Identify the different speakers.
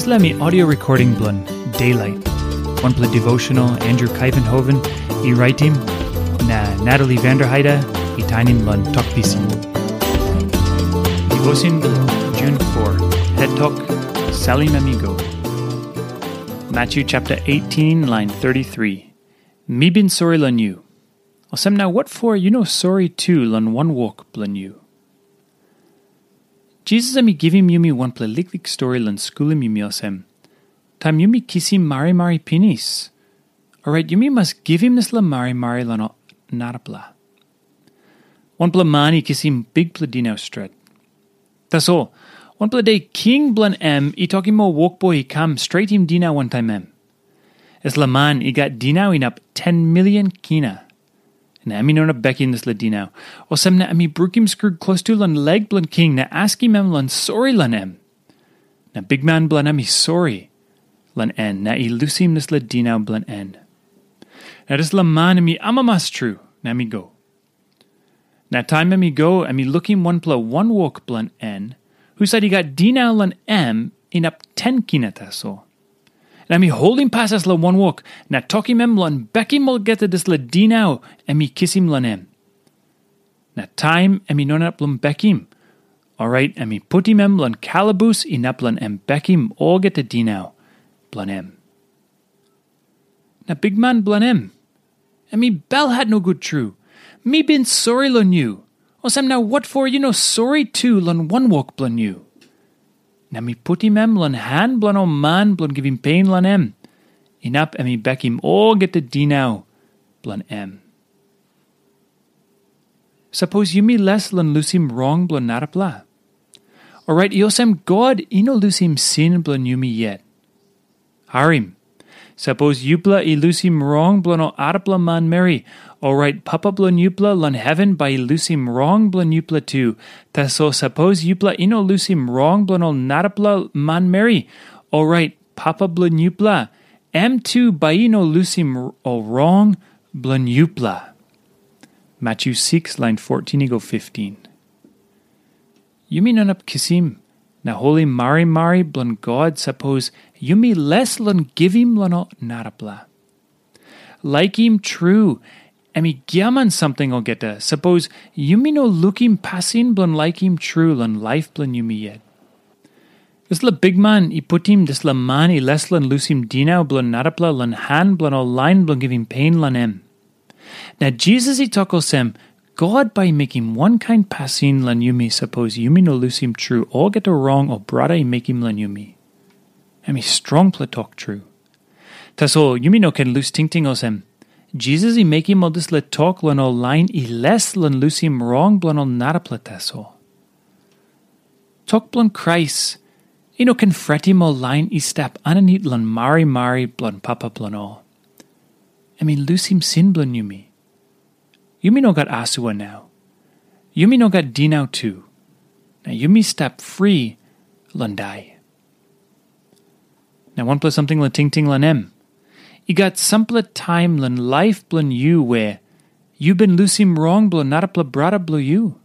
Speaker 1: Isla mi audio recording blun Daylight. One play devotional Andrew Kuyvenhoven, e writing na Natalie Vanderheide, e tinin blun talk pisin. Devotion June 4. Head talk Salim em i Go. Matthew chapter 18, line 33. Me bin sorry lun you. Osem now what for you know sorry too lun one walk blun you. Jesus ami givim yumi one ple liklik story lan skulim yumi osem. Tam yumi kisim mari mari pinis. Alright, yumi must give him this la mari mari lan narapla. One ple mani kisim big pladino stret. That's all. One ple day king blan em i talking mo walk boy he come straight him dina one time em. Es la man i got dina in up 10 million kina. Na ami nona bekin this ladino. O sem na ami brukim screwed close to lan leg blan king na aski mem lan sorry lan em. Na big man blan ami sorry lan en na i lusim this ladino blan en. Na this la man ami amamas true na mi go. Na time ami go ami looking one pla one walk blan en who said he got dina lan em in up ten kinataso. Na mi holding passes la one walk, na toki mem lan bekim geta dis la dinao, and mi kissim lanem. Na time emi non up lan bekim. Alright, and mi puti mem lan calabus in up lan em bekim all geta dinao, blanem. Na big man blanem. And mi bell had no good true. Me been sorry lon you. Osam now what for you know sorry too lon one walk blan you. Na mi puti mem lan han blan o man give him pain lan em. Inap emi bekim all get the dinao blan em. Suppose you me less lan lusim wrong blan narapla. Alright, iosem God ino lusim sin blan yumi yet. Harim. Suppose yupla i lusim wrong blan o arapla man meri. Alright, papa blan yupla lan heaven by lusim wrong blan yupla too. Taso suppose yupla ino lusim wrong blan o narapla man meri. Alright, papa blan yupla. M2 by ino lusim o wrong blan yupla. Matthew 6, line 14 go 15. Yumi nanap kisim, na holy mari mari blan God suppose yumi less lan givim lano narapla. Like him true, emi giaman something o geta, suppose yumi no lookim pasin blan like him true lan life blan yumi yet. This la big man i putim this la man i less lan lusim dinau blan narapla lan han blan o line blan giving pain lan em. Now Jesus he sem, God by making one kind passing lan yumi suppose yumi no lose him true, all get a wrong or he make him lan yumi. And me strong talk true. Taso yumi no can lose ting ting osem. Jesus make him all this let talk lan all line i less lan lose him wrong blan all narapla taso. Talk blan Christ. Can fret him all line i step ananit lan mari mari blan papa blan all. I mean lose him sin blan yumi. Yumi no got Asua now. Yumi no got Dinau too. Now Yumi step free, Lundai. Now one plus something la ting ting lan. You got sample time lan life blan you where you been lusim wrong blo narapla brada blo you.